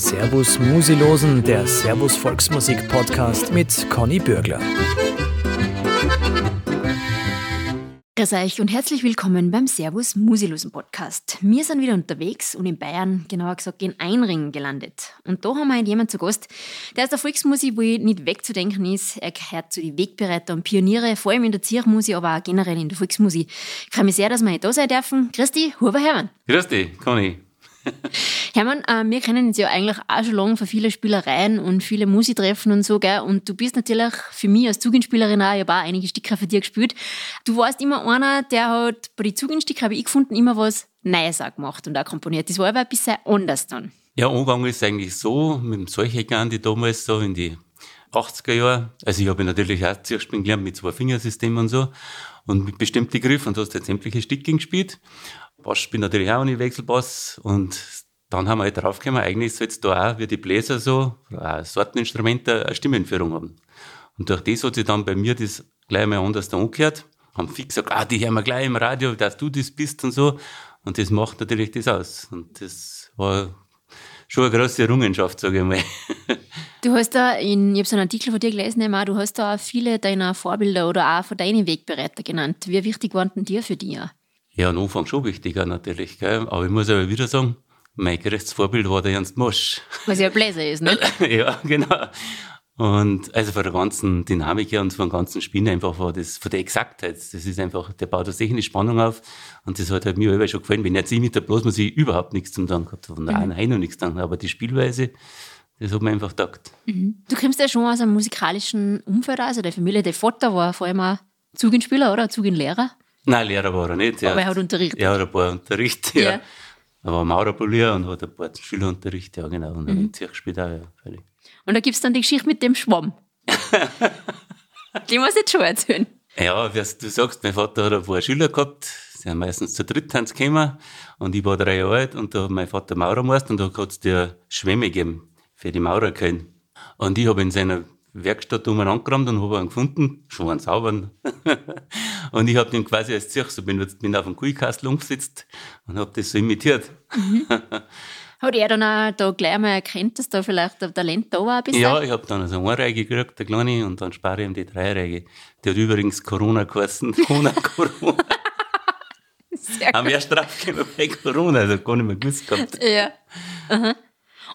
Servus Musilosen, der Servus Volksmusik Podcast mit Conny Bürgler. Grüß euch und herzlich willkommen beim Servus Musilosen Podcast. Wir sind wieder unterwegs und in Bayern, genauer gesagt in Einring gelandet. Und da haben wir jemanden zu Gast, der aus der Volksmusik wohl nicht wegzudenken ist. Er gehört zu den Wegbereiter und Pioniere, vor allem in der Zirchmusik, aber auch generell in der Volksmusik. Ich freue mich sehr, dass wir heute da sein dürfen. Christi, Huber Hermann. Grüß dich, Conny. Hermann, äh, wir kennen uns ja eigentlich auch schon lange von vielen Spielereien und viele Musiktreffen und so, gell? Und du bist natürlich für mich als Zugenspielerin auch, ich habe auch einige Sticker für dich gespielt. Du warst immer einer, der hat bei den Zugensticker, habe ich gefunden, immer was Neues auch gemacht und auch komponiert. Das war aber ein bisschen anders dann. Ja, Umgang ist eigentlich so, mit dem Solcheckern, die damals so in die 80er Jahre. Also ich habe natürlich auch Zirkspielen gelernt mit zwei Fingersystemen und so und mit bestimmten Griffen und du hast jetzt sämtliche Stücke gespielt. Bass spielt natürlich auch nicht Wechselbass und dann haben wir halt draufgekommen, eigentlich soll es da auch wie die Bläser so, auch Sorteninstrumente, eine Stimmenführung haben. Und durch das hat sich dann bei mir das gleich mal anders da angehört. Haben viel gesagt, ah, die hören wir gleich im Radio, dass du das bist und so. Und das macht natürlich das aus. Und das war schon eine große Errungenschaft, sage ich mal. Du hast da, in, ich habe so einen Artikel von dir gelesen, Emma, du hast da auch viele deiner Vorbilder oder auch von deinen Wegbereiter genannt. Wie wichtig waren denn dir für dich? Ja, am Anfang schon wichtiger natürlich, gell? aber ich muss aber wieder sagen, mein größtes Vorbild war der Ernst Mosch. Was ja ein Bläser ist, ne? ja, genau. Und also von der ganzen Dynamik her und von dem ganzen Spiel einfach war das, von der Exaktheit, das ist einfach, der baut da sicher eine Spannung auf und das hat halt mir immer schon gefallen. Wenn jetzt ich mit der Blasmusik überhaupt nichts zum Tun gehabt habe, nein, mhm. nein, noch nichts dann, aber die Spielweise, das hat mir einfach gedacht. Mhm. Du kommst ja schon aus einem musikalischen Umfeld, also der Familie, der Vater war vor allem auch Zugenspieler oder Zugenlehrer? Nein, Lehrer war er nicht. Aber er hat unterrichtet. Er hat ein paar Unterricht, ja. ja. Er war Maurerpolier und hat ein paar Schülerunterricht, ja genau. Und mhm. hat gespielt auch, ja, völlig. Und da gibt es dann die Geschichte mit dem Schwamm. die muss ich jetzt schon erzählen. Ja, wie du sagst, mein Vater hat ein paar Schüler gehabt, sie sind meistens zu dritt gekommen und ich war drei Jahre alt und da hat mein Vater Maurermeister und da hat es dir Schwämme gegeben für die Maurerköln. Und ich habe in seiner Werkstatt umeinander und habe ihn gefunden, schon einen sauberen. und ich habe den quasi als Zirch, so bin, bin auf dem Kuhkastel umgesetzt und habe das so imitiert. Mhm. Hat er dann auch da gleich mal erkannt, dass da vielleicht ein Talent da war ein bisschen? Ja, ich habe dann also eine Reihe gekriegt, der Kleine, und dann spare ich ihm die drei Reihe. Die hat übrigens Corona geheißen. Corona, Corona. Sehr Haben wir erst draufgekommen bei Corona, also gar nicht mehr gewusst gehabt. Ja. Aha.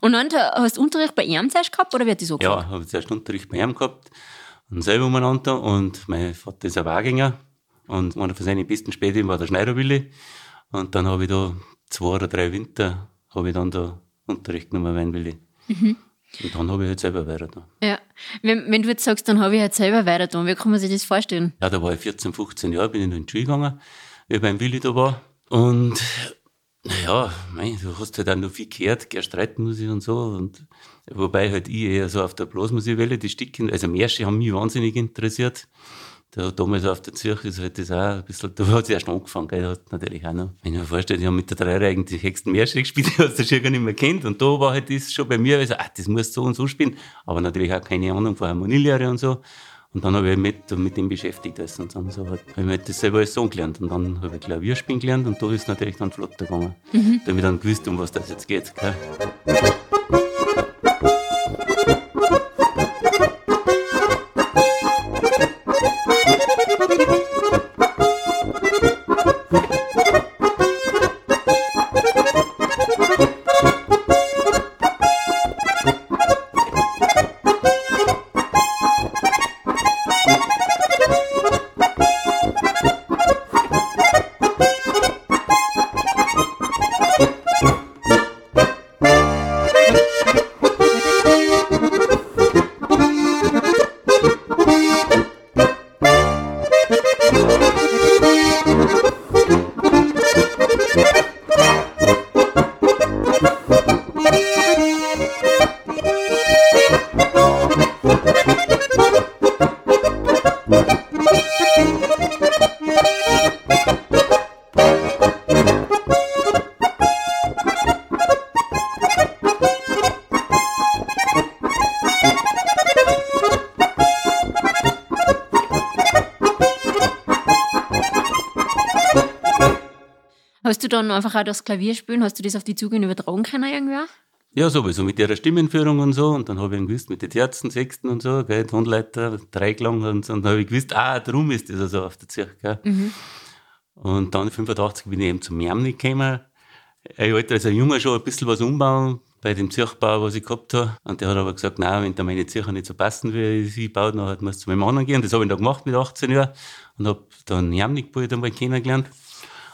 Und dann hast du Unterricht bei ihm zuerst gehabt oder wird das so Ja, ich habe zuerst Unterricht bei ihm gehabt und selber umeinander. Und mein Vater ist ein Waginger und einer von seinen besten Späten war der Schneiderwille. Und dann habe ich da zwei oder drei Winter habe ich dann da Unterricht genommen, wenn will mhm. Und dann habe ich halt selber weiter da. Ja. Wenn, wenn du jetzt sagst, dann habe ich halt selber weiter da, wie kann man sich das vorstellen? Ja, da war ich 14, 15 Jahre, bin ich in die Schule gegangen, wie ich beim Willi da war. Und naja, mein, du hast halt auch noch viel gehört, gern Streitmusik und so. Und, wobei halt ich eher so auf der Blasmusikwelle, die Stücke, also Märsche haben mich wahnsinnig interessiert. Da, damals auf der Zürich ist halt das auch ein bisschen, da hat es erst angefangen, gell, hat natürlich auch noch. Wenn ich mir vorstelle, die haben mit der Dreier eigentlich die höchsten Märsche gespielt, die hast du schon gar nicht mehr kennt. Und da war halt das schon bei mir, also, ah, das muss so und so spielen. Aber natürlich auch keine Ahnung von Harmonielehre und so. Und dann habe ich mit, mit dem beschäftigt. Also. Und dann so halt, habe ich das selber alles so gelernt. Und dann habe ich Klavierspielen gelernt und da ist natürlich dann flotter gegangen. Mhm. Da habe ich dann gewusst, um was das jetzt geht. Gell? Dann einfach auch das Klavier spielen, hast du das auf die Zugehen übertragen können irgendwie? Ja, sowieso mit ihrer Stimmenführung und so. Und dann habe ich gewusst, mit den Terzen, Sechsten und so, gell, Tonleiter, Dreiklang und, und dann habe ich gewusst, ah, drum ist das so auf der Zirk, gell. Mhm. Und dann 85 bin ich eben zum Jamnik gekommen. Ich wollte als ein Junge schon ein bisschen was umbauen bei dem Zirchbau, was ich gehabt habe. Und der hat aber gesagt, nein, wenn da meine Zirche nicht so passen, wie ich sie baut, dann musst du zu meinem anderen gehen. Das habe ich dann gemacht mit 18 Jahren und habe dann Jamnik bald einmal kennengelernt.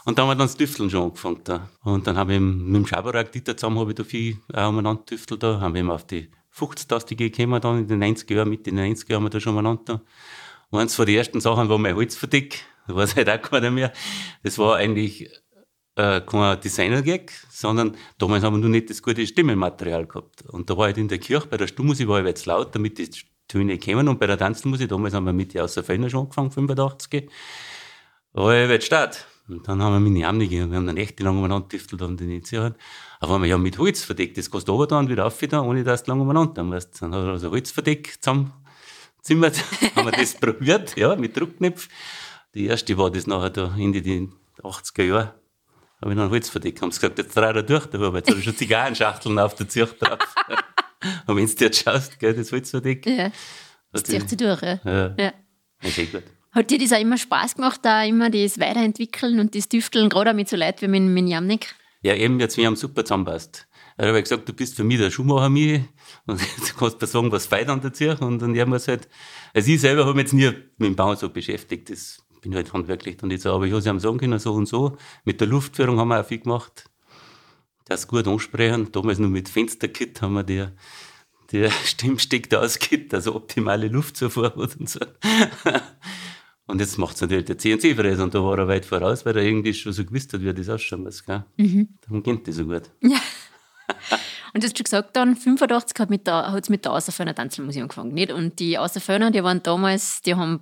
Und dann haben wir dann das Tüfteln schon angefangen. Da. Und dann habe ich mit dem Schaberag Dieter zusammen habe ich da viel auch umeinander tüftelt da. Haben wir eben auf die 50-Taste gekommen dann in den 90er Jahren, mit den 90er Jahren haben wir da schon umeinander. Und eins von den ersten Sachen war mein Holzverdeck. Da weiß halt auch keiner mehr. Das war eigentlich äh, kein Designer-Gag, sondern damals haben wir nur nicht das gute Stimmenmaterial gehabt. Und da war halt in der Kirche, bei der Stimmmusik war ich jetzt laut, damit die Töne kommen. Und bei der Tanzmusik, damals haben wir mit der Außerfellner schon angefangen, 85. war ich jetzt Start. Und dann haben wir mit Namen gegeben, wir haben dann echt lang umeinander tüftelt und den Initial. Aber wenn wir ja mit Holz verdeckt, das kannst du aber dann wieder auf, ohne dass du lang umeinander haben weißt. Dann hat er also Holzverdeck zusammenzimmert, haben wir das probiert, ja, mit Druckknopf. Die erste war das nachher da in die 80er Jahre. Habe ich noch Holzverdeck, haben sie gesagt, jetzt dreh er durch, da war jetzt habe ich schon Zigarrenschachteln auf der Zirch drauf. und wenn du jetzt schaust, gell, das Holzverdeck. Ja. Das zieht sich durch, ja. Ja. ja. Ist eh gut. Hat dir das auch immer Spaß gemacht, da immer das Weiterentwickeln und das Tüfteln, gerade auch mit so Leuten wie mit, mit Jamnik? Ja, eben, jetzt, wir haben super zusammenpasst. Er hat gesagt, du bist für mich der Schuhmacher, mich. Und du kannst mir sagen, was feit an der Zirche. Und dann haben wir es halt, also ich selber habe mich jetzt nie mit dem Bau so beschäftigt. Das bin halt handwerklich dann nicht so. Aber ich habe sie sagen können, so und so. Mit der Luftführung haben wir auch viel gemacht. Das gut ansprechen. Damals nur mit Fensterkit haben wir die, die Stimmsteck ausgekit, also optimale Luftzufuhr hat und so. Und jetzt macht es natürlich der CNC-Fräser und da war er weit voraus, weil er irgendwie schon so gewusst hat, wie das ausschauen muss. Gell? Mhm. Darum kennt das so gut. Ja. Und du hast schon gesagt, dann 85 hat es mit der, Außerföhner Tanzelmusik angefangen, nicht? Und die Außerföhner, die waren damals, die haben,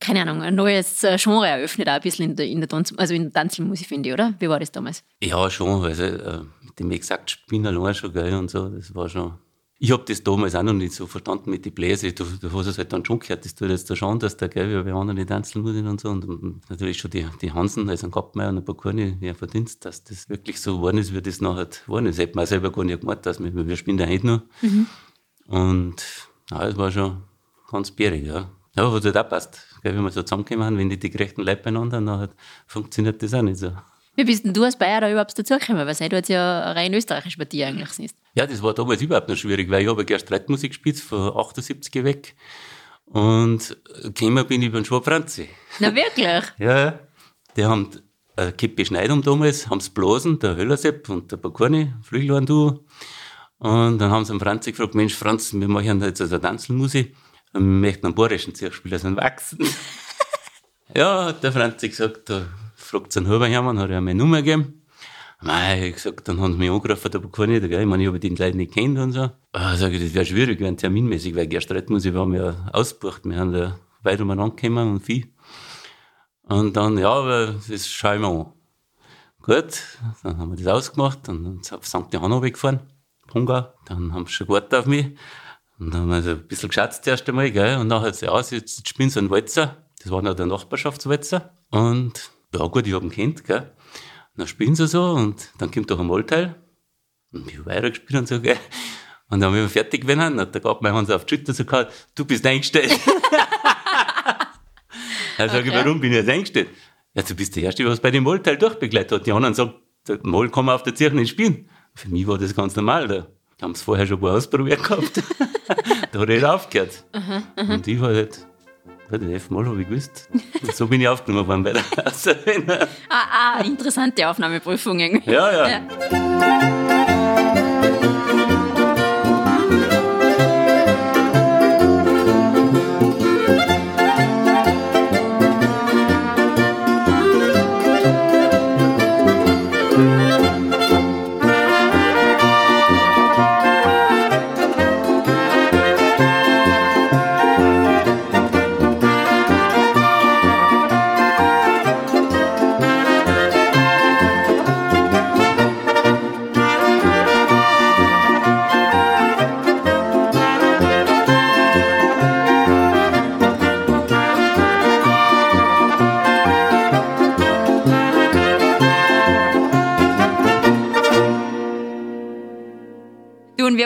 keine Ahnung, ein neues äh, Genre eröffnet, auch ein bisschen in der, in der, Tanz, also in der Tanzelmusik, finde ich, oder? Wie war das damals? Ja, schon, also äh, mit dem exakt Spinnen allein schon, gell, und so, das war schon, ich habe das damals auch noch nicht so verstanden mit den Bläse. Du, du hast es halt dann schon gehört, das tut jetzt da schon, dass der, gell, wie bei anderen Tanzelmusik und so. Und, natürlich schon die, die Hansen, also ein Kappmeier und ein paar Korne, ja, Verdienst, dass das wirklich so geworden ist, wie das nachher geworden ist. Hätte man selber gar nicht gemacht, dass wir, wir spielen da heute noch. Mhm. Und, ja, es war schon ganz bärig, ja. Ja, was halt auch passt. Gell, wenn wir so zusammenkommen, wenn die die gerechten Leute beieinander, dann funktioniert das auch nicht so. Wie bist denn du als Bayer da überhaupt dazugekommen? Weil du jetzt ja rein österreichisch bei dir eigentlich siehst. Ja, das war damals überhaupt noch schwierig, weil ich habe ja Streitmusik gespielt, von 78 weg. Und gekommen bin ich über den Schwab Franzi. Na wirklich? ja, die haben eine Kippe Schneidung damals, haben es blasen, der Höllersepp und der Bakurni, Flügelhorn du. Und dann haben sie den Franzi gefragt, Mensch Franz, wir machen jetzt also Tanzelmusik, wir möchten einen bayerischen Zirkspieler, einen Wachsen. ja, hat der Franzi gesagt, da sie einen Huberhermann, hat er mir eine Nummer gegeben. Mei, ich gesagt, dann haben sie mich angerufen, aber kann nicht, gell? Ich meine, ich habe den Leute nicht kennt und so. Ah, sag ich, das wäre schwierig, wenn terminmäßig, weil gestern muss ich, wir haben ja ausgebucht, wir haben da weit umeinander gekommen und viel. Und dann, ja, aber das schauen wir an. Gut, dann haben wir das ausgemacht, und dann auf St. Johann gefahren, Ungar, dann haben sie schon gewartet auf mich. Und dann haben wir so ein bisschen geschätzt das erste Mal, gell? Und hat sie, ja, jetzt spielen sie einen Walzer. Das war noch der Nachbarschaftswalzer. Und ja gut, ich habe ihn kennt, gell. Und dann spielen sie so und dann kommt doch ein Mollteil. Und ich habe weitergespielt und so, gell. Und dann haben wir fertig und da gab mein Hans auf die Schulter so gesagt, du bist eingestellt. dann sage okay. ich, warum bin ich jetzt eingestellt? Ja, du bist der Erste, was bei dem Mollteil durchbegleitet hat. Die anderen sagen, der Moll kann man auf der Zirche nicht spielen. Für mich war das ganz normal. Da haben es vorher schon ein paar ausprobiert gehabt. da hat er halt aufgehört. Uh -huh, uh -huh. Und ich war halt bei den elf Mal habe ich gewusst. so bin ich aufgenommen worden bei der Außerin. ah, ah, interessante Aufnahmeprüfungen. ja. ja. ja.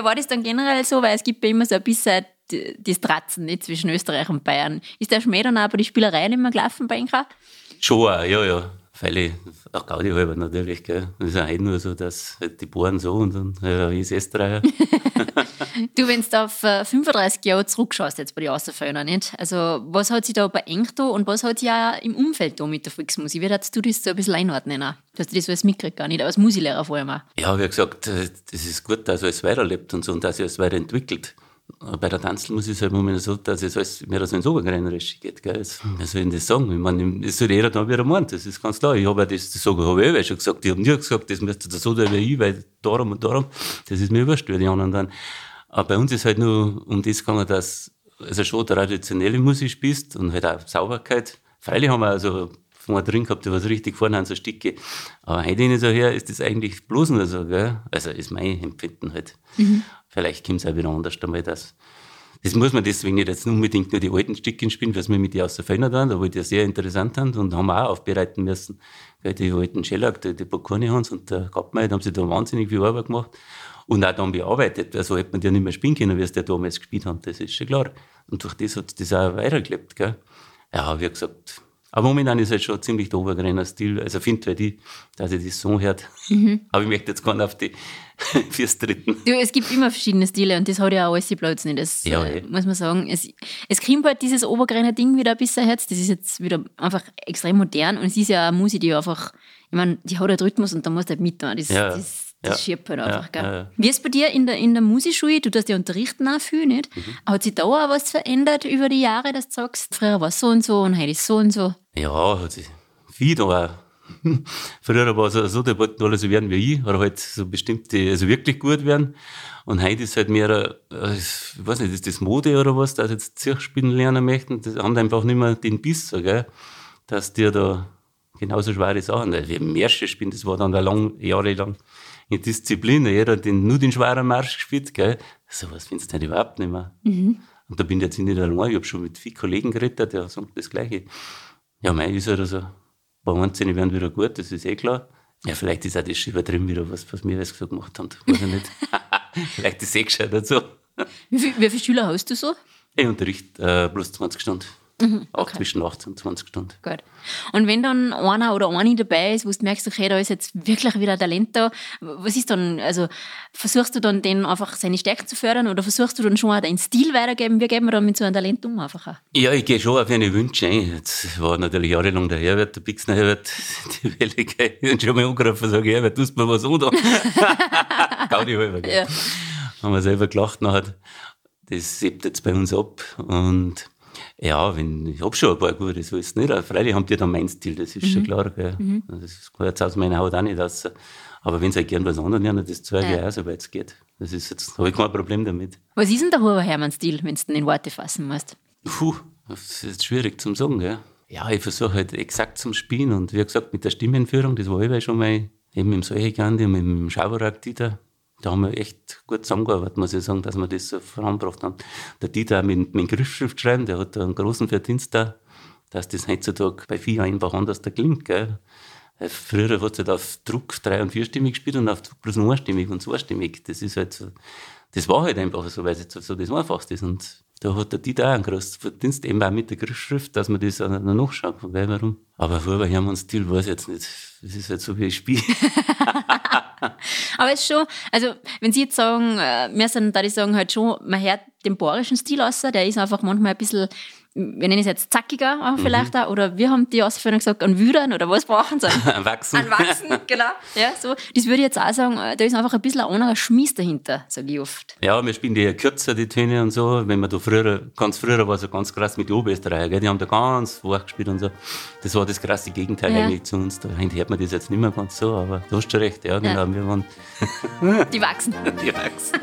War das dann generell so? Weil es gibt ja immer so ein bisschen die Stratzen nicht, zwischen Österreich und Bayern. Ist der Schmäh dann auch bei den Spielereien immer gelaufen bei Ihnen? Schon, ja, ja. Weil auch Gaudi halber natürlich, gell. Das ist ja heute nur so, dass halt die bohren so und dann ja, ist Österreicher. du, wenn du auf 35 äh, Jahre zurückschaust, jetzt bei den Außerföhner, nicht? Also, was hat sich da bei Eng da und was hat sich auch im Umfeld da mit der Volksmusik? Wie würdest du das so ein bisschen einordnen? Auch? Du das alles mitgekriegt, gar nicht, als Musiklehrer vor allem auch. Ja, wie gesagt, äh, das ist gut, dass er es weiterlebt und so und dass er es weiterentwickelt bei der ich sagen, halt so, dass es alles mehr als ins Obergrennerische geht. Gell. Also, wer soll denn das sagen? Ich meine, das soll jeder da, wie er meint, das ist ganz klar. Ich habe das, das habe ich eh schon gesagt. Ich habe nie gesagt, das müsste so wie ich, weil darum und darum, das ist mir wurscht, wie die anderen dann. Aber bei uns ist halt nur um das gegangen, dass also schon traditionelle Musik spielst und halt auch Sauberkeit. Freilich haben wir also vorne drin gehabt, die was richtig vorne an so Stücke. Aber heute so her, ist das eigentlich bloß nur so, gell? Also ist mein Empfinden halt. Mhm. Vielleicht kommt es auch wieder anders einmal, dass das muss man deswegen nicht jetzt unbedingt nur die alten Stückchen spielen, was wir mit die ausgefallen haben, aber die sehr interessant haben und haben auch aufbereiten müssen. Die alten Schellack, die, die Hans und der Kappmeier, haben sie da wahnsinnig viel Arbeit gemacht und auch dann bearbeitet. Also hätte man ja nicht mehr spielen können, wie es der damals gespielt hat, das ist schon klar. Und durch das hat das auch weitergelebt, gell. Ja, wie gesagt, aber momentan ist es schon ziemlich der Obergrenner-Stil. Also finde halt ich, dass ich das so hört. Mhm. Aber ich möchte jetzt gar nicht auf die fürs Dritten. Du, es gibt immer verschiedene Stile und das hat ja auch alles die Platz nicht. Das ja, äh, muss man sagen. Es, es kommt halt dieses Obergrenner Ding wieder ein bisschen Herz. Das ist jetzt wieder einfach extrem modern und es ist ja eine Musik, die einfach, ich meine, die hat halt Rhythmus und da musst du halt mitmachen. Das, ja. das, das ja. schiebt halt einfach, gell? Ja, ja. Wie ist es bei dir in der, in der Musikschule? Du tust ja unterrichten auch viel, nicht? Mhm. Hat sich da auch was verändert über die Jahre, dass du sagst, früher war es so und so und heute ist so und so? Ja, hat sich viel da auch. Früher war es so, die wollten alle so werden wie ich, oder halt so bestimmte, also wirklich gut werden. Und heute ist halt mehr, äh, ich weiß nicht, ist das Mode oder was, dass jetzt Zirch spielen lernen möchten. Die haben einfach nicht mehr den Biss, so, gell? dass die da genauso schwere Sachen, weil wir Märsche spielen, das war dann da lang, jahrelang in Disziplin. Jeder hat den, nur den schweren Marsch gespielt, gell? So was findest du halt überhaupt nicht mehr. Mhm. Und da bin ich jetzt nicht allein. Ich habe schon mit vielen Kollegen geredet, der sagt das Gleiche. Ja, mei ist halt so. Bei einzelnen werden wieder gut, das ist eh klar. Ja, vielleicht ist auch das übertrieben wieder, was, was wir alles so gemacht haben. Weiß ich nicht. vielleicht ist es eh gescheit dazu. Wie, viel, wie viele Schüler hast du so? Ich unterrichte äh, plus 20 Stunden. Mhm, okay. zwischen 18 und 20 Stunden. Gut. Und wenn dann einer oder eine dabei ist, wo du merkst, okay, da ist jetzt wirklich wieder Talent da, was ist dann, also versuchst du dann den einfach seine Stärken zu fördern oder versuchst du dann schon auch deinen Stil weitergeben? Wie geben wir dann mit so einem Talent um einfach auch? Ja, ich gehe schon auf eine Wünsche ein. Jetzt war natürlich jahrelang der Herbert, der Bixner Herbert, die Welle, ich habe schon mal angerufen und sage, Herbert, tust mir was an da. Gaudi halber. Ja. Haben wir selber gelacht nachher. Das hebt jetzt bei uns ab und ja, wenn, ich hab schon ein paar gute, so ist es nicht. Freilich haben die dann mein Stil, das ist mhm. schon klar. Gell. Mhm. Das kommt jetzt aus meiner Haut auch nicht raus. Aber wenn sie halt gern was anderes lernen, das zeige ich ja. auch, soweit es geht. Das ist jetzt, habe ich kein Problem damit. Was ist denn der Huber Hermann-Stil, wenn du den in Worte fassen musst? Puh, das ist schwierig zum sagen, gell. Ja, ich versuche halt exakt zum Spielen und wie gesagt, mit der Stimmenführung, das war ich schon mal eben im Solchegandi und mit dem Schauberak-Dieter, da haben wir echt gut zusammengearbeitet, muss ich sagen, dass wir das so vorangebracht haben. Der Dieter mit, mit Griffschrift schreiben, der hat da einen großen Verdienst da, dass das heutzutage bei vier einfach anders da klingt, gell. Früher hat es halt auf Druck drei- und vierstimmig gespielt und auf Druck nur einstimmig und zweistimmig. Das ist halt so, das war halt einfach so, weil es jetzt so das Einfachste ist. Und da hat der Dieter auch einen großen Verdienst, eben auch mit der Griffschrift, dass man das auch noch nachschaut, warum. Aber vorher Hermann Stil weiß ich jetzt nicht. Das ist halt so, wie ich spiele. Aber es ist schon, also wenn Sie jetzt sagen, äh, wir sind, da ich sagen, halt schon, man hört den bohrischen Stil aus, der ist einfach manchmal ein bisschen wir nennen es jetzt zackiger auch mhm. vielleicht auch, oder wir haben die Ausführung gesagt, an Wüdern oder was brauchen sie? An Wachsen. An Wachsen, genau. Ja, so. Das würde ich jetzt auch sagen, da ist einfach ein bisschen ein anderer Schmiss dahinter, sage ich oft. Ja, wir spielen die ja kürzer, die Töne und so. Wenn man da früher, ganz früher war es ja ganz krass mit den Oberösterreicher, die haben da ganz wach gespielt und so. Das war das krasse Gegenteil ja. eigentlich zu uns. Da hört man das jetzt nicht mehr ganz so, aber du hast schon recht, ja, genau, ja. wir waren. die wachsen. Die wachsen.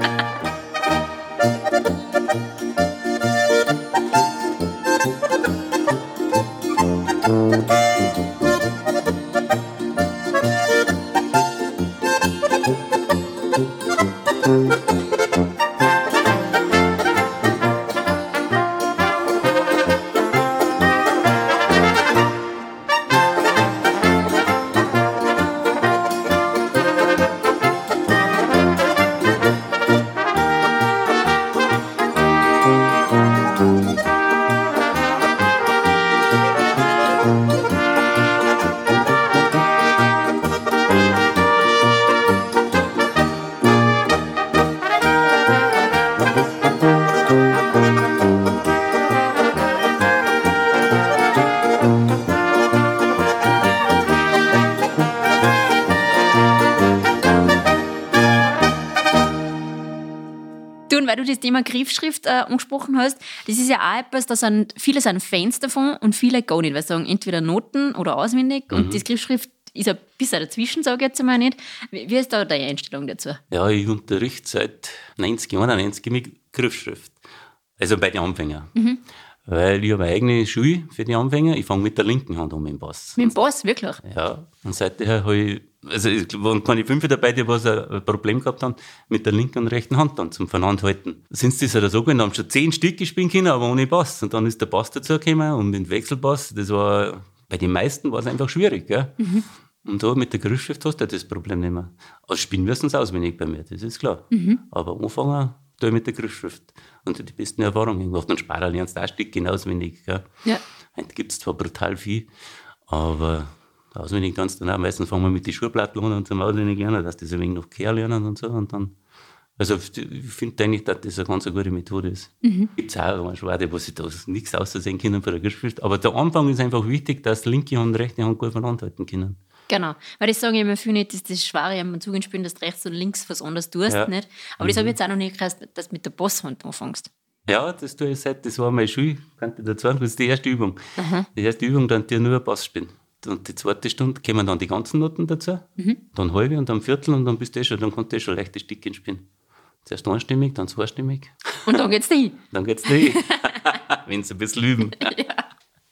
Du das Thema Griffschrift äh, angesprochen hast, das ist ja auch etwas, da sind, viele sind Fans davon und viele gar nicht, weil sie sagen, entweder Noten oder auswendig mhm. und das Griffschrift ist ein bisschen dazwischen, sage ich jetzt einmal nicht. Wie, wie ist da deine Einstellung dazu? Ja, ich unterrichte seit 90, 91 mit Griffschrift. Also bei den Anfängern. Mhm. Weil ich habe eine eigene Schule für die Anfänger. Ich fange mit der linken Hand an mit dem Bass. Mit dem Bass, wirklich? Ja. Und seither habe ich, also es waren keine Fünfe dabei, die was ein Problem gehabt haben, mit der linken und rechten Hand dann zum Voneinanderhalten. Sind sie das oder so gewesen, haben schon zehn Stück gespielt können, aber ohne Bass. Und dann ist der Bass dazugekommen und mit Wechselbass, das war, bei den meisten war es einfach schwierig, gell? Mhm. Und da mit der Griffschrift hast du das Problem nicht mehr. Also spielen müssen sie auswendig bei mir, das ist klar. Mhm. Aber anfangen tue ich mit der Griffschrift. Und die besten Erfahrungen gemacht. Und Sparer lernst du auch ein Stück auswendig. Gell? Ja. Heute gibt es zwar brutal viel, aber auswendig kannst du dann auch. Meistens fangen wir mit den Schulplatten an und zum Auswendig lernen, dass die so ein wenig noch Kehr lernen und so. Und dann, also ich finde eigentlich, dass das eine ganz gute Methode ist. Mhm. Gibt es auch Schwade, wo sie da nichts aussehen können von der Griffschrift. Aber der Anfang ist einfach wichtig, dass linke und rechte Hand gut voneinander halten können. Genau, weil das sage ich immer viel nicht, dass das Schwere am Zug spielen, dass du rechts und links was anderes tust, ja. nicht? Aber mhm. das habe ich jetzt auch noch nicht gehört, dass du mit der Bosshand anfängst. Ja, das tue ich seit, das war meine Schule, kann ich dazu das ist die erste Übung. Mhm. Die erste Übung, dann dir nur Bass spielen. Und die zweite Stunde kommen dann die ganzen Noten dazu, mhm. dann halbe und dann Viertel und dann bist du eh schon, dann kannst du eh schon leichte Stückchen spielen. Zuerst einstimmig, dann zweistimmig. Und dann geht's dir. dann geht's dir. Wenn sie ein bisschen üben. ja.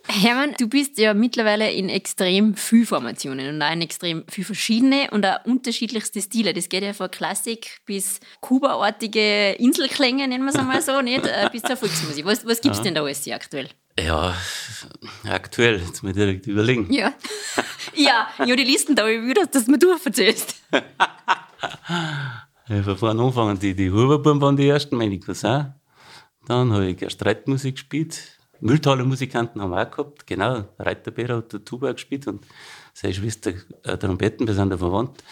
Hermann, du bist ja mittlerweile in extrem viel Formationen und auch in extrem viel verschiedene und auch unterschiedlichste Stile. Das geht ja von Klassik bis Kuba-artige Inselklänge, nennen wir es einmal so, nicht? Äh, bis zur Volksmusik. Was, was gibt es ja. denn da alles hier aktuell? Ja, aktuell, jetzt mal direkt überlegen. Ja. ja, ja, die Listen da, ich will, dass du mir du erzählst. ja, von vorne anfangen, die, die Huberbuben waren die ersten, meine Cousin. Dann habe ich Streitmusik gespielt Mülltaler Musikanten haben wir auch gehabt, genau. Reiterbeer hat der Tuba gespielt und seine Schwester äh, Trompeten, wir sind da verwandt.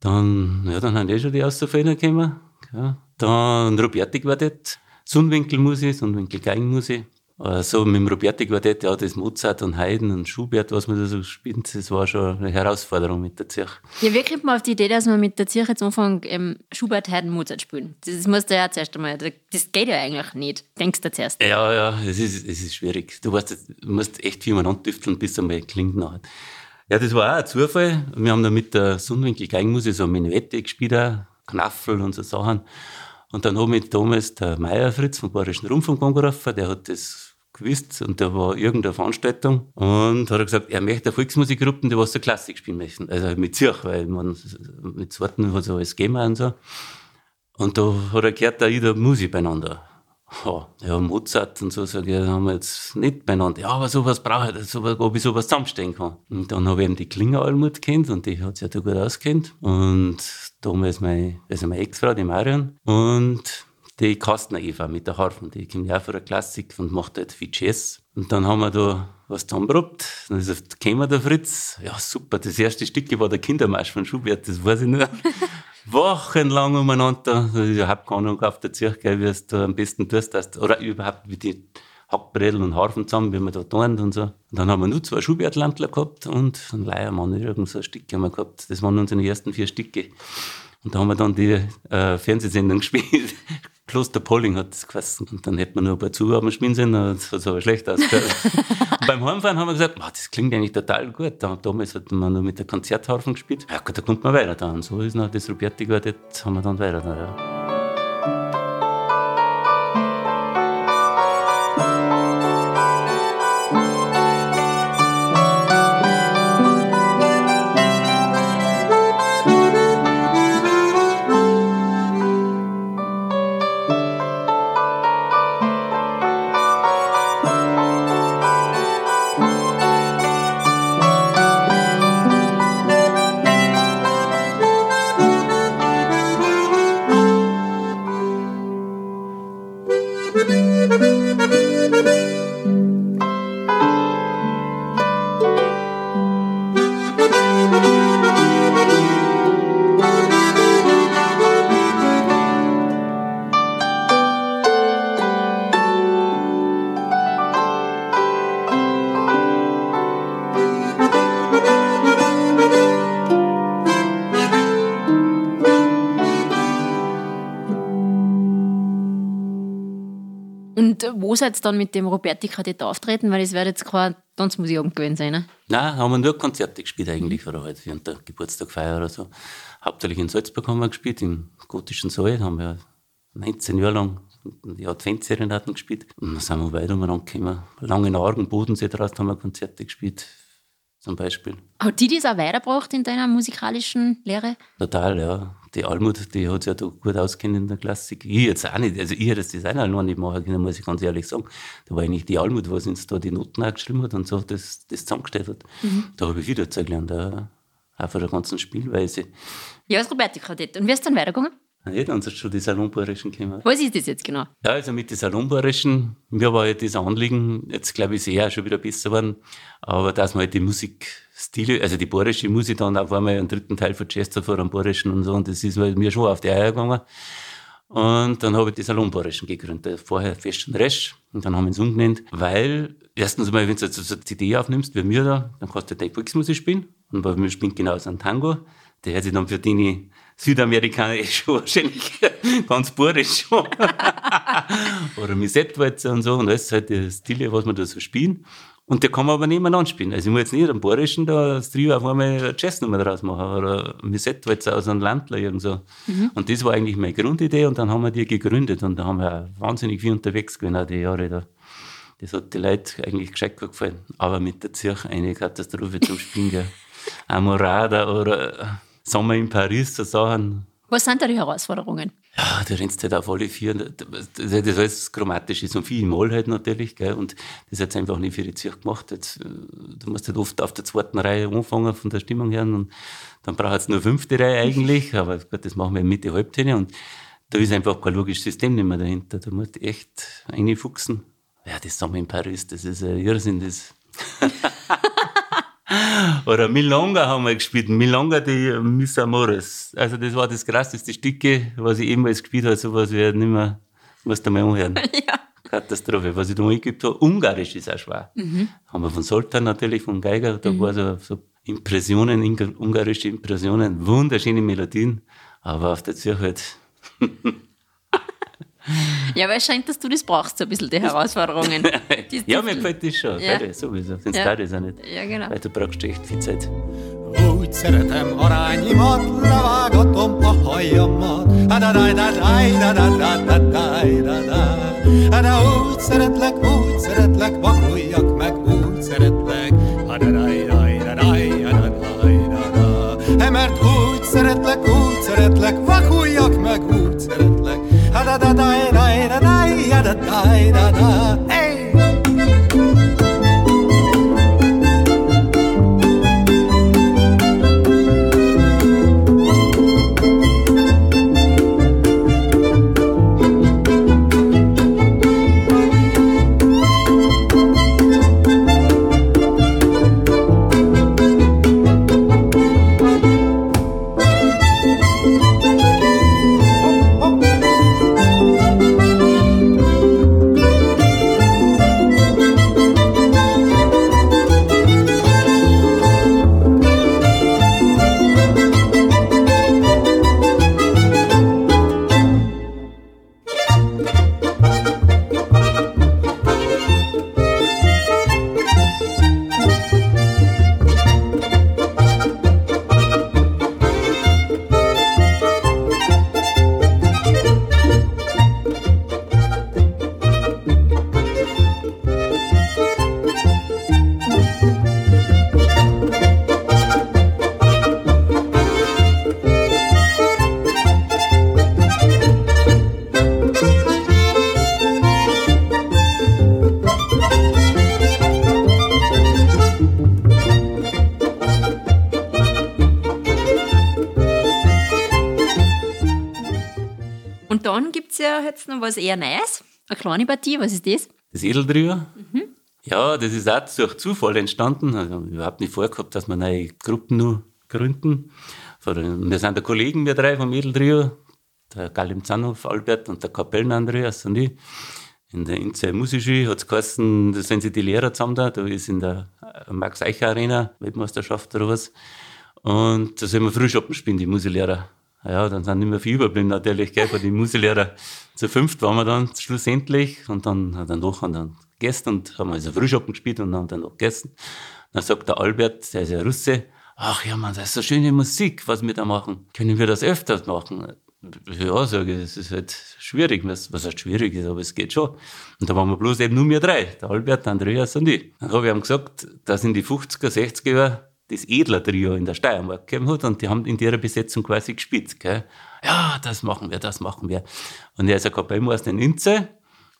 Dann, ja, dann haben die schon die Außerfälle gekommen. Ja. Dann Roberti Quartett, Sundwinkel Musik, Sundwinkel Geigenmusik. Äh, so mit dem Roberti Quartett, ja, das Mozart und Haydn und Schubert, was man da so spielt, das war schon eine Herausforderung mit der Zirche. Ja, wie kommt man auf die Idee, dass man mit der Zirche jetzt anfängt, ähm, Schubert, Haydn, Mozart spielen? Das musst du ja zuerst einmal, das geht ja eigentlich nicht, denkst du zuerst. Ja, ja, es ist, es ist schwierig. Du, weißt, du musst echt viel umeinander tüfteln, bis es einmal klingt nachher. Ja, das war auch ein Zufall. Wir haben da mit der Sundwinkel Geigenmusik so Menuette gespielt, Knaffel und so Sachen. Und dann habe ich damals der Meier Fritz vom Bayerischen Rundfunk angerufen, der hat das gewusst und da war irgendeine Veranstaltung und hat er gesagt, er möchte eine Volksmusikgruppe, die was so Klassik spielen möchten. Also mit Zürich, weil man mit Sorten hat so alles gegeben und so. Und da hat er gehört, da jeder Musik beieinander. Ja, Mozart und so, sage ich, haben wir jetzt nicht beieinander. Ja, aber sowas brauche ich, sowas, ob ich sowas zusammenstellen kann. Und dann habe ich eben die Klinger Almut kennt und die hat sich ja da gut auskennt. Und damals meine, also meine Ex-Frau, die Marion. Und die Kastner Eva mit der Harfe, die kommt ja auch von der Klassik und macht halt viel Jazz. Und dann haben wir da was zusammenprobt. Dann ist käme der Fritz. Ja, super. Das erste Stück war der Kindermarsch von Schubert, das weiß ich nicht. Wochenlang umeinander. Ich habe keine Ahnung auf der Zirche, wie es da am besten tust. Oder überhaupt, wie die Hackbredel und Harfen zusammen, wie man da tun und so. Und dann haben wir nur zwei Schubertlandler gehabt und ein Leiermann, irgend so ein Stück haben wir gehabt. Das waren unsere ersten vier Stücke. Und da haben wir dann die äh, Fernsehsendung gespielt. Kloster Polling hat es geheißen. Und dann hätte man nur ein paar Zugaben spielen sollen, das hat aber schlecht ausgehört. beim Heimfahren haben wir gesagt, das klingt eigentlich total gut. Da, damals hat man nur mit der Konzertharfen gespielt. Ja gut, da kommt man weiter dann. So ist noch das Roberti Quartett, haben wir dann weiter. Dann, ja. Und wo seid ihr dann mit dem Roberti Kadett auftreten? Weil es wird jetzt kein Tanzmuseum gewesen sein, ne? Nein, haben wir nur Konzerte gespielt eigentlich, oder halt während der Geburtstagfeier oder so. Hauptsächlich in Salzburg haben wir gespielt, im gotischen Saal, haben wir 19 Jahre lang die Adventsserenaden gespielt. Und dann sind wir weiter umeinander gekommen. Lange Argen, Bodensee draußen haben wir Konzerte gespielt, zum Beispiel. Hat die das auch weitergebracht in deiner musikalischen Lehre? Total, ja. Die Almut, die hat sich ja da gut auskennt in der Klassik. Ich jetzt auch nicht. Also ich hätte das Design auch noch nicht machen können, muss ich ganz ehrlich sagen. Da war eigentlich die Almut, was uns da die Noten auch geschrieben hat und so, das, das zusammengestellt hat. Mhm. Da habe ich viel dazu gelernt, auch von der ganzen Spielweise. Ja, als Roberti Kadett. Und wie ist es dann weitergegangen? Ja, dann sind schon die Salonbohrischen gekommen. Was ist das jetzt genau? Ja, also mit den Salonbohrischen, mir war halt das Anliegen, jetzt glaube ich, ist eher schon wieder besser geworden, aber dass man halt die Musikstile, also die bohrische Musik dann auf einmal einen dritten Teil von Chester am Bohrischen und so, und das ist mir schon auf die Eier gegangen. Und dann habe ich die Salonbohrischen gegründet. Vorher Fest und Resch. Und dann haben wir uns umgenannt, weil, erstens einmal, wenn du so eine CD aufnimmst, wie wir da, dann kannst du deine Volksmusik spielen. Und bei mir spielt genauso ein Tango. Der hat sich dann für die Südamerikaner ist schon wahrscheinlich ganz burisch schon. Oder mit Settwalzer und so. Und das ist halt die Stile, was wir da so spielen. Und der kann man aber nebeneinander spielen. Also ich muss jetzt nicht am Borischen da das Trio auf einmal eine Jazznummer draus machen oder mit Settwalzer aus einem Landler irgendwo. Mhm. Und das war eigentlich meine Grundidee und dann haben wir die gegründet und da haben wir auch wahnsinnig viel unterwegs gewesen, auch die Jahre da. Das hat die Leute eigentlich gescheit gefallen. Aber mit der Zürich eine Katastrophe zum Spielen. Amorada oder Sommer in Paris, so Sachen. Was sind da die Herausforderungen? Ja, du rennst halt auf alle vier. Das, das alles chromatisch ist und viel Mal halt natürlich, gell? Und das hat einfach nicht für die Zürich gemacht. Jetzt, äh, du musst halt oft auf der zweiten Reihe anfangen von der Stimmung her und dann braucht es nur fünfte Reihe eigentlich, aber gut, das machen wir in Mitte Halbtöne und da ist einfach kein logisches System nicht mehr dahinter. Da musst du echt reinfuchsen. Ja, das Sommer in Paris, das ist ein Irrsinn, das. Oder Milonga haben wir gespielt. Milonga die Miss Amores. Also das war das krasseste Stücke, was ich jemals gespielt habe. So was wie nicht mehr, musst du mal anhören. Ja. Katastrophe. Was ich da eingeübt habe. Ungarisch ist auch schwer. Mhm. Haben wir von Soltan natürlich, von Geiger. Da mhm. war so, so Impressionen, ungarische Impressionen. Wunderschöne Melodien. Aber auf der Zürich halt. Ja, weil es scheint, dass du das brauchst, so ein bisschen die Herausforderungen. Die, ja, mir gefällt das schon. Ja. Beide, sowieso. Sonst ja. das auch nicht. Ja, genau. Weil du brauchst echt viel Zeit. Úgy szeretem arányimat, levágatom a hajamat. De úgy szeretlek, úgy szeretlek, vakuljak meg, úgy szeretlek. Mert úgy szeretlek, úgy szeretlek, got a die da da. Jetzt noch was eher Neues. Eine kleine Partie, was ist das? Das Edeltrio. Mhm. Ja, das ist auch durch Zufall entstanden. Also überhaupt nicht vorgehabt, dass wir neue Gruppen nur gründen. Wir sind der Kollegen, wir drei vom Edeltrio, der Galim Zanhoff, Albert und der Kapellen Andreas und ich. In der Inzei Musikschule hat es geheißen, da sind sie die Lehrer zusammen da. Da ist in der Max-Eicher Arena Weltmeisterschaft oder was. Und da sollen wir Frühschoppen spielen, die Musiklehrer Ja, dann sind nicht mehr viel überblieben natürlich, gell, von den Musiklehrer. Zu fünft waren wir dann schlussendlich und dann hat er noch dann gegessen und haben also Frühschoppen gespielt und haben dann noch gegessen. Dann sagt der Albert, der ist ja Russe, ach ja man, das ist so schöne Musik, was wir da machen. Können wir das öfters machen? Ja, sage ich, das ist halt schwierig, was, was heißt schwierig ist, aber es geht schon. Und da waren wir bloß eben nur wir drei, der Albert, der Andreas und ich. Dann habe ich ihm gesagt, dass in die 50er, 60er Jahren das Edler-Trio in der Steiermark gegeben hat und die haben in ihrer Besetzung quasi gespielt. Gell? Ja, das machen wir, das machen wir. Und er ist ja Kapellmeister in Inze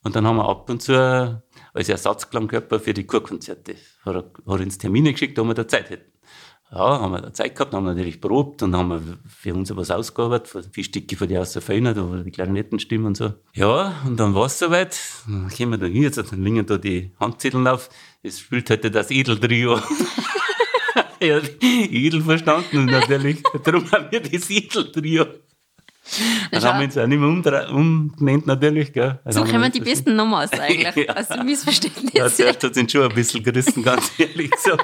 und dann haben wir ab und zu als Ersatzklangkörper für die Chorkonzerte, hat er, hat er uns Termine geschickt, wo wir da Zeit hätten. Ja, haben wir da Zeit gehabt, haben natürlich probt und haben wir für uns was ausgearbeitet, vier Stücke von der Außerfeiner, da die Klarinettenstimmen und so. Ja, und dann war es soweit, dann kommen wir da hin, jetzt dann liegen da die Handzetteln auf, es spielt heute das Edeltrio. ja, Edel verstanden natürlich, darum haben wir das Edeltrio. Dann haben wir uns auch nicht mehr umgenannt, natürlich. Gell. So kommen die besten Nummern aus eigentlich, ja. dem Missverständnis. Ja, zuerst hat es schon ein bisschen gerissen, ganz ehrlich so.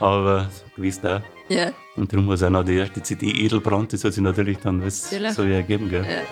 Aber gewiss auch. Ja. Und darum war es auch noch die erste CD Edelbrand, das hat sich natürlich dann was so ergeben. Gell. Ja.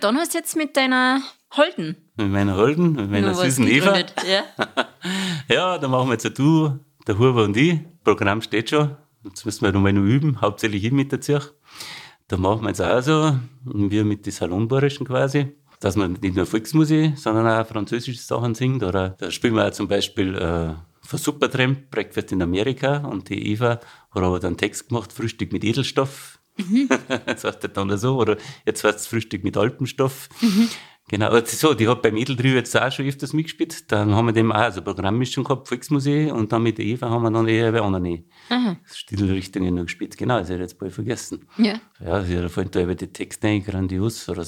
Und dann hast du jetzt mit deiner Holden. Mit meiner Holden, mit meiner süßen Eva. Ja. ja, da machen wir jetzt Du, der Huber und ich. Programm steht schon. Jetzt müssen wir nochmal noch üben, hauptsächlich ich mit der Zirch. Da machen wir jetzt auch so, wir mit den Salonbarischen quasi, dass man nicht nur Volksmusik, sondern auch französische Sachen singt. Oder da spielen wir auch zum Beispiel äh, von Supertramp, Breakfast in Amerika. Und die Eva hat aber dann Text gemacht, Frühstück mit Edelstoff Mhm. das heißt dann so. Oder jetzt heißt es Frühstück mit Alpenstoff. Mhm. Genau, also so, die hat beim Edeltrio jetzt auch schon öfters mitgespielt. Dann haben wir dem auch also Programmmischung gehabt, Volksmusik, und dann mit der Eva haben wir dann eher bei anderen Stilrichtungen noch gespielt. Genau, das hätte ich jetzt bald vergessen. Ja. Ja, da fallen da über die Texte ein, grandios. Oder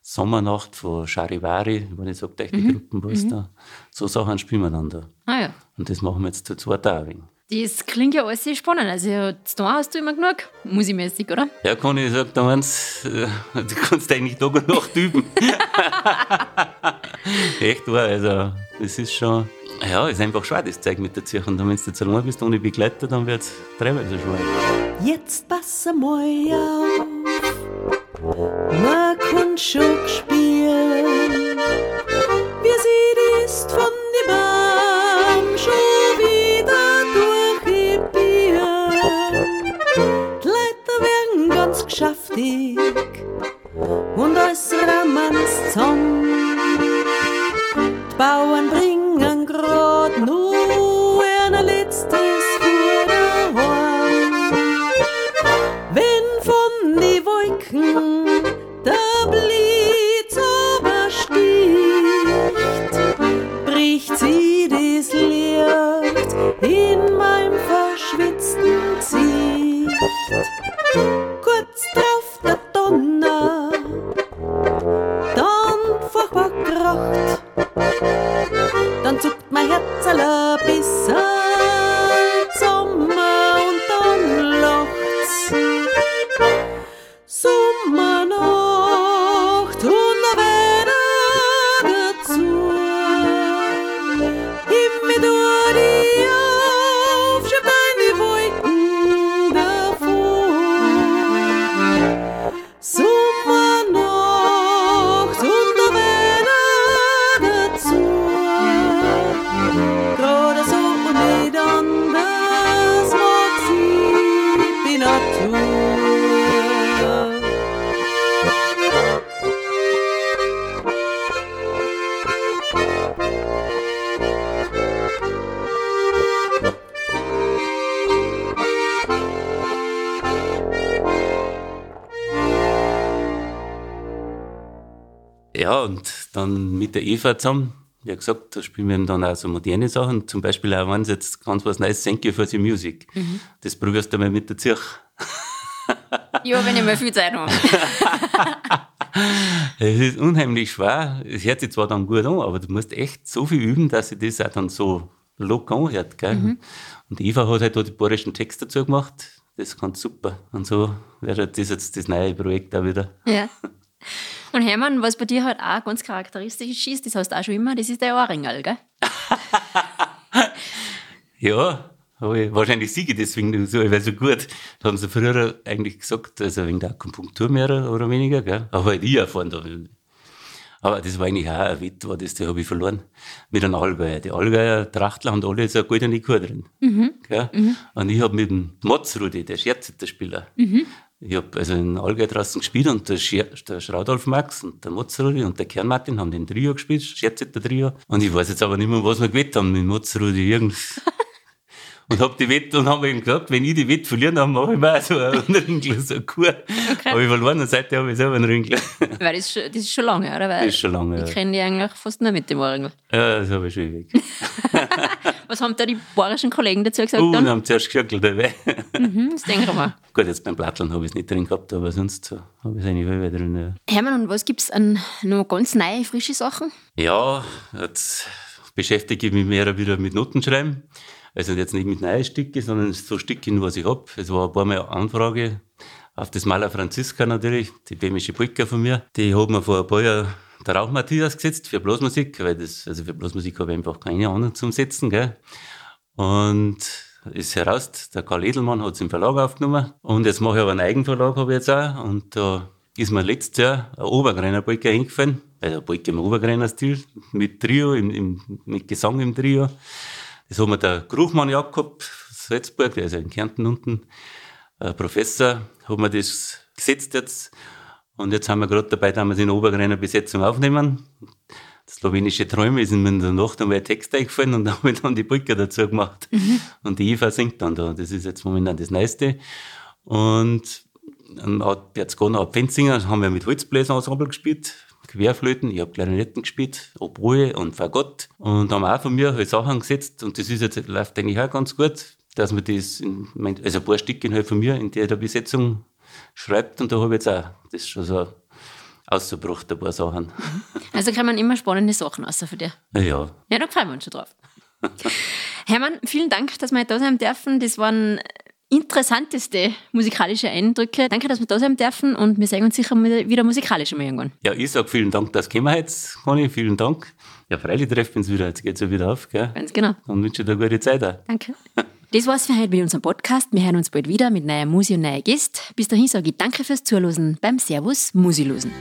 Sommernacht von Charivari, wenn ich sage, die mhm. Gruppen, was mhm. da. So Sachen spielen wir dann da. Ah ja. Und das machen wir jetzt zu zweit auch wegen. Das klingt ja alles sehr spannend. Also, da hast du immer genug musikmäßig, oder? Ja, kann ich sagen, da meinst, äh, du kannst eigentlich Tag und Nacht üben. Echt wahr, also, das ist schon, ja, ist einfach schwer, das Zeug mit der Zirche. Und wenn du jetzt allein bist ohne Begleiter, dann wird es teilweise schwer. Jetzt pass mal auf, man kann schon Salopes. Dann mit der Eva zusammen, wie gesagt, da spielen wir dann auch so moderne Sachen. Zum Beispiel auch wenn jetzt ganz was Neues, Thank you for the Music. Das probierst du mal mit der Zirch. Ja, wenn ich mal viel Zeit habe. Es ist unheimlich schwer. Es hört sich zwar dann gut an, aber du musst echt so viel üben, dass sich das auch dann so locker anhört. Gell? Und Eva hat halt da die bayerischen Text dazu gemacht. Das ganz super. Und so wäre das jetzt das neue Projekt auch wieder. Ja. Und Hermann, was bei dir halt auch ganz charakteristisch ist, das hast du auch schon immer, das ist der Ohrringel, gell? Ja, ich, wahrscheinlich siege ich deswegen so, weil so gut. Das haben sie früher eigentlich gesagt, also wegen der Akupunktur mehr oder weniger, gell? Aber halt ich erfahren da. Aber das war eigentlich auch ein Wett, war das, da habe ich verloren. Mit einem Allgäuer. Die Allgäuer Trachtler haben alle so eine goldene Kur drin. Gell? Und ich habe mit dem Motzrudi, der Scherzitterspieler, ich habe also in Allgäu draußen gespielt und der, der Schraudolf Max und der Motzrudi und der Kern Martin haben den Trio gespielt, Scherziter Trio. Und ich weiß jetzt aber nicht mehr, was wir gewettet haben mit Motzrudi. Irgend und hab die Wette und haben ihm gesagt, wenn ich die Wette verliere, dann mache ich mir so einen Ringel, so eine Kur. Habe ich verloren und seitdem habe ich selber einen Ringel. Weil das ist, schon- das ist schon lange, oder? Weil Das ist schon lange, Ich ja. kenne die eigentlich fast nur mit dem Ohrringel. Ja, das habe ich schon weg. Was haben da die bayerischen Kollegen dazu gesagt Uh, dann? haben zuerst geschöckelt dabei. Hm, das denke ich mal. Gut, jetzt beim Platteln habe ich es nicht drin gehabt, aber sonst so habe ich es eigentlich wieder drin. Ja. Hermann, und was gibt's an noch ganz neue, frische Sachen? Ja, jetzt beschäftige ich mich mehr wieder mit Notenschreiben. Also jetzt nicht mit neuen Stücken, sondern so Stücken, was ich hab. Es war ein paar Mal eine Anfrage auf das Maler Franziska natürlich, die böhmische Polka von mir. Die hat mir vor ein paar Jahren der Rauch Matthias gesetzt für Blasmusik, weil das, also für Blasmusik habe ich einfach keine Ahnung zum Setzen, gell. Und ist heraus, der Karl Edelmann hat es im Verlag aufgenommen. Und jetzt mache ich aber einen Eigenverlag, habe ich jetzt auch. Und da ist mir letztes Jahr ein Obergreiner Polka eingefallen. Also Polka im Obergreiner Stil, mit Trio, im, im, mit Gesang im Trio. Das hat mir der Gruchmann Jakob Salzburg, der ist ja in Kärnten unten, ein Professor, hat mir das gesetzt jetzt. Und jetzt sind wir gerade dabei, dass wir es in Obergreiner Besetzung aufnehmen. Slowenische Träume ist mir in der Nacht einmal ein Text eingefallen und da habe ich dann die Brücke dazu gemacht. Und die Eva singt dann da. Das ist jetzt momentan das Neueste. Und dann hat Berzgona ab Pfenzinger, haben wir mit Holzbläserensemble gespielt, Querflöten, ich habe Klarinetten gespielt, Oboe und Fagott. Und haben auch von mir halt Sachen gesetzt und das ist jetzt, läuft eigentlich auch ganz gut, dass man das, in, also ein paar Stücke halt von mir in der, der Besetzung schreibt und da habe ich jetzt auch, das ist schon so ausgebracht, ein paar Sachen. Also kann man immer spannende Sachen außer von dir. Ja, Ja, da freuen wir uns schon drauf. Hermann, vielen Dank, dass wir heute da sein dürfen. Das waren interessanteste musikalische Eindrücke. Danke, dass wir da sein dürfen und wir sehen uns sicher mal wieder musikalisch einmal irgendwann. Ja, ich sag vielen Dank, dass gekommen jetzt, Conny, vielen Dank. Ja, freilich treffen wir uns wieder, jetzt geht's ja wieder auf, gell? Ganz genau. Und wünsche dir eine gute Zeit auch. Danke. Das war's für heute mit unserem Podcast. Wir hören uns bald wieder mit neuer Musik und neuer Gäste. Bis dahin sage ich Danke fürs Zuhören beim Servus Musilosen.